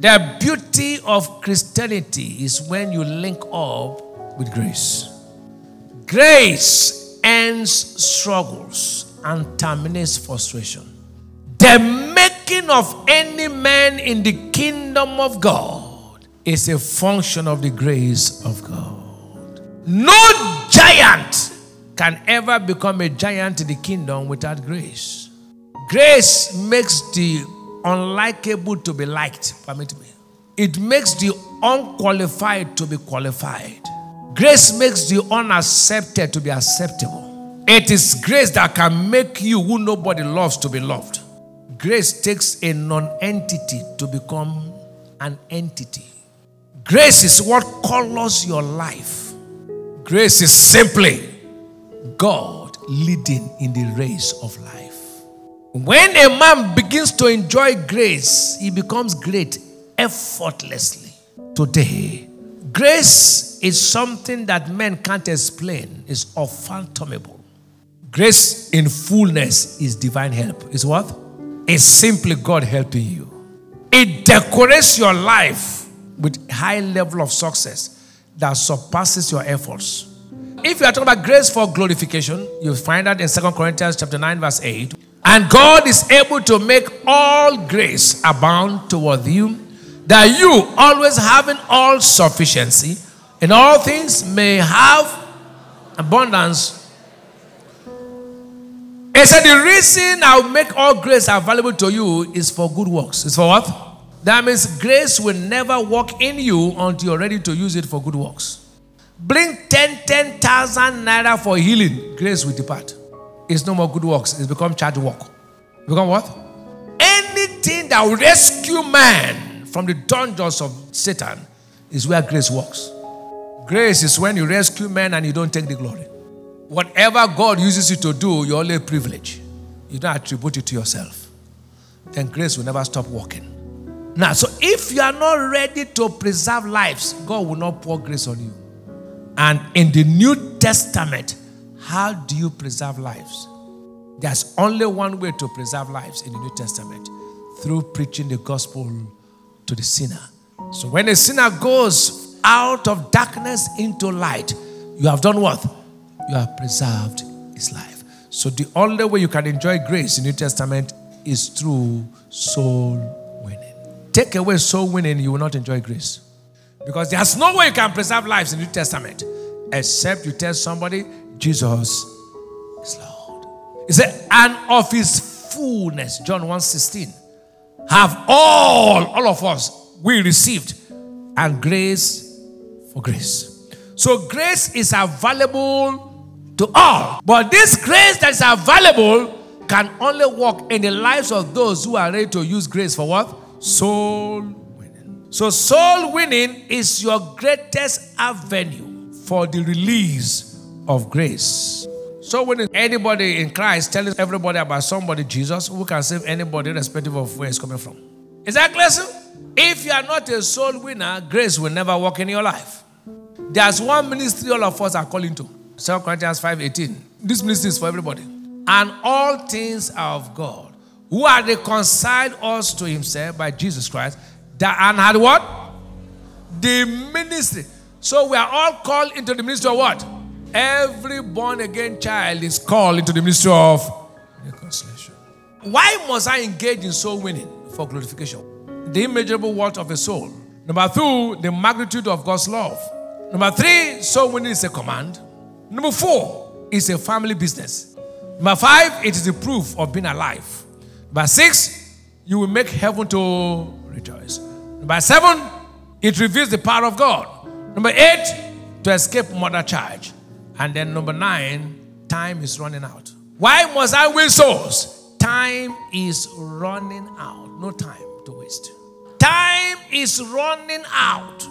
The beauty of Christianity is when you link up with grace. Grace ends struggles and terminates frustration. The making of any man in the kingdom of God is a function of the grace of God. No giant can ever become a giant in the kingdom without grace. Grace makes the unlikable to be liked. Permit me. It makes the unqualified to be qualified. Grace makes the unaccepted to be acceptable. It is grace that can make you who nobody loves to be loved. Grace takes a non entity to become an entity. Grace is what colors your life. Grace is simply God leading in the race of life. When a man begins to enjoy grace, he becomes great effortlessly. Today, grace is something that men can't explain, it's unfathomable. Grace in fullness is divine help. Is what? It's simply God helping you. It decorates your life with high level of success that surpasses your efforts. If you are talking about grace for glorification, you find that in 2 Corinthians chapter 9, verse 8. And God is able to make all grace abound toward you, that you, always having all sufficiency in all things, may have abundance. He said, The reason I'll make all grace available to you is for good works. It's for what? That means grace will never work in you until you're ready to use it for good works. Bring 10, 10,000 naira for healing, grace will depart. It's no more good works, it's become charge work. Become what? Anything that will rescue man from the dungeons of Satan is where grace works. Grace is when you rescue man and you don't take the glory. Whatever God uses you to do, you're only a privilege. You don't attribute it to yourself. Then grace will never stop working. Now, so if you are not ready to preserve lives, God will not pour grace on you. And in the New Testament, how do you preserve lives? There's only one way to preserve lives in the New Testament through preaching the gospel to the sinner. So when a sinner goes out of darkness into light, you have done what? You have preserved his life. So the only way you can enjoy grace in the New Testament is through soul winning. Take away soul winning, you will not enjoy grace. Because there's no way you can preserve lives in the New Testament except you tell somebody Jesus is Lord. He said, and of his fullness, John 1 16, have all, all of us, we received, and grace for grace. So grace is available to all. But this grace that is available can only work in the lives of those who are ready to use grace for what? Soul winning. So soul winning is your greatest avenue for the release of grace. So when anybody in Christ tells everybody about somebody, Jesus, who can save anybody irrespective of where it's coming from. Is that clear? If you are not a soul winner, grace will never work in your life. There's one ministry all of us are calling to. 2 Corinthians 5:18. This ministry is for everybody. And all things are of God, who had reconciled us to himself by Jesus Christ, that and had what? The ministry. So we are all called into the ministry of what? Every born again child is called into the ministry of reconciliation. Why must I engage in soul winning for glorification? The immeasurable worth of a soul. Number two, the magnitude of God's love. Number three, soul winning is a command. Number four, it's a family business. Number five, it is the proof of being alive. Number six, you will make heaven to rejoice. Number seven, it reveals the power of God. Number eight, to escape murder charge. And then number nine, time is running out. Why must I win souls? Time is running out. No time to waste. Time is running out.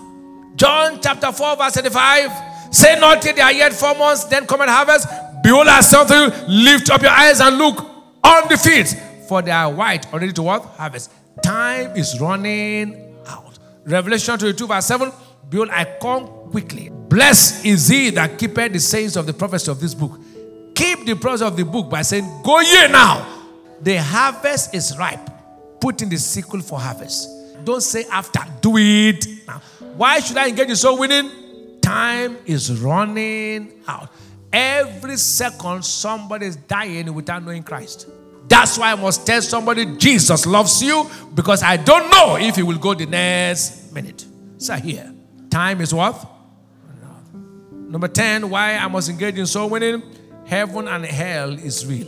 John chapter 4, verse 35. Say not till they are yet four months, then come and harvest. Behold, I say you, lift up your eyes and look on the fields, for they are white, already to what? Harvest. Time is running out. Revelation 22, verse 7. Behold, I come quickly. Blessed is he that keepeth the sayings of the prophecy of this book. Keep the promise of the book by saying, Go ye now. The harvest is ripe. Put in the sickle for harvest. Don't say after, do it now. Why should I engage in soul winning? Time is running out. Every second, somebody is dying without knowing Christ. That's why I must tell somebody Jesus loves you because I don't know if he will go the next minute. So here, time is what? Number 10, why I must engage in soul winning? Heaven and hell is real.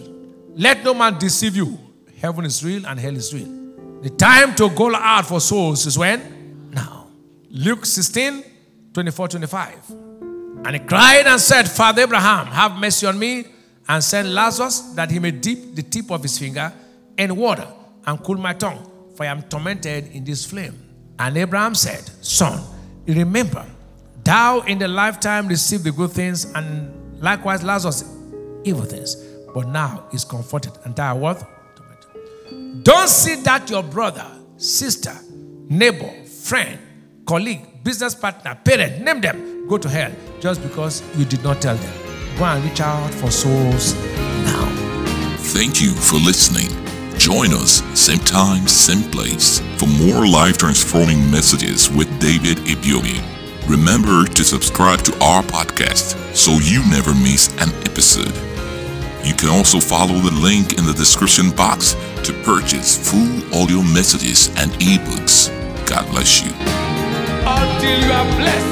Let no man deceive you. Heaven is real and hell is real. The time to go out for souls is when? Now. Luke 16, 24, 25. And he cried and said, Father Abraham, have mercy on me and send Lazarus that he may dip the tip of his finger in water and cool my tongue, for I am tormented in this flame. And Abraham said, Son, remember, thou in the lifetime received the good things, and likewise Lazarus evil things. But now is comforted, and thou what? Don't see that your brother, sister, neighbor, friend, colleague, business partner, parent, name them, go to hell just because you did not tell them. Go and reach out for souls now. Thank you for listening. Join us same time, same place for more life transforming messages with David Ibiyeomie. Remember to subscribe to our podcast so you never miss an episode. You can also follow the link in the description box to purchase full audio messages and ebooks. God bless you. Until you are blessed,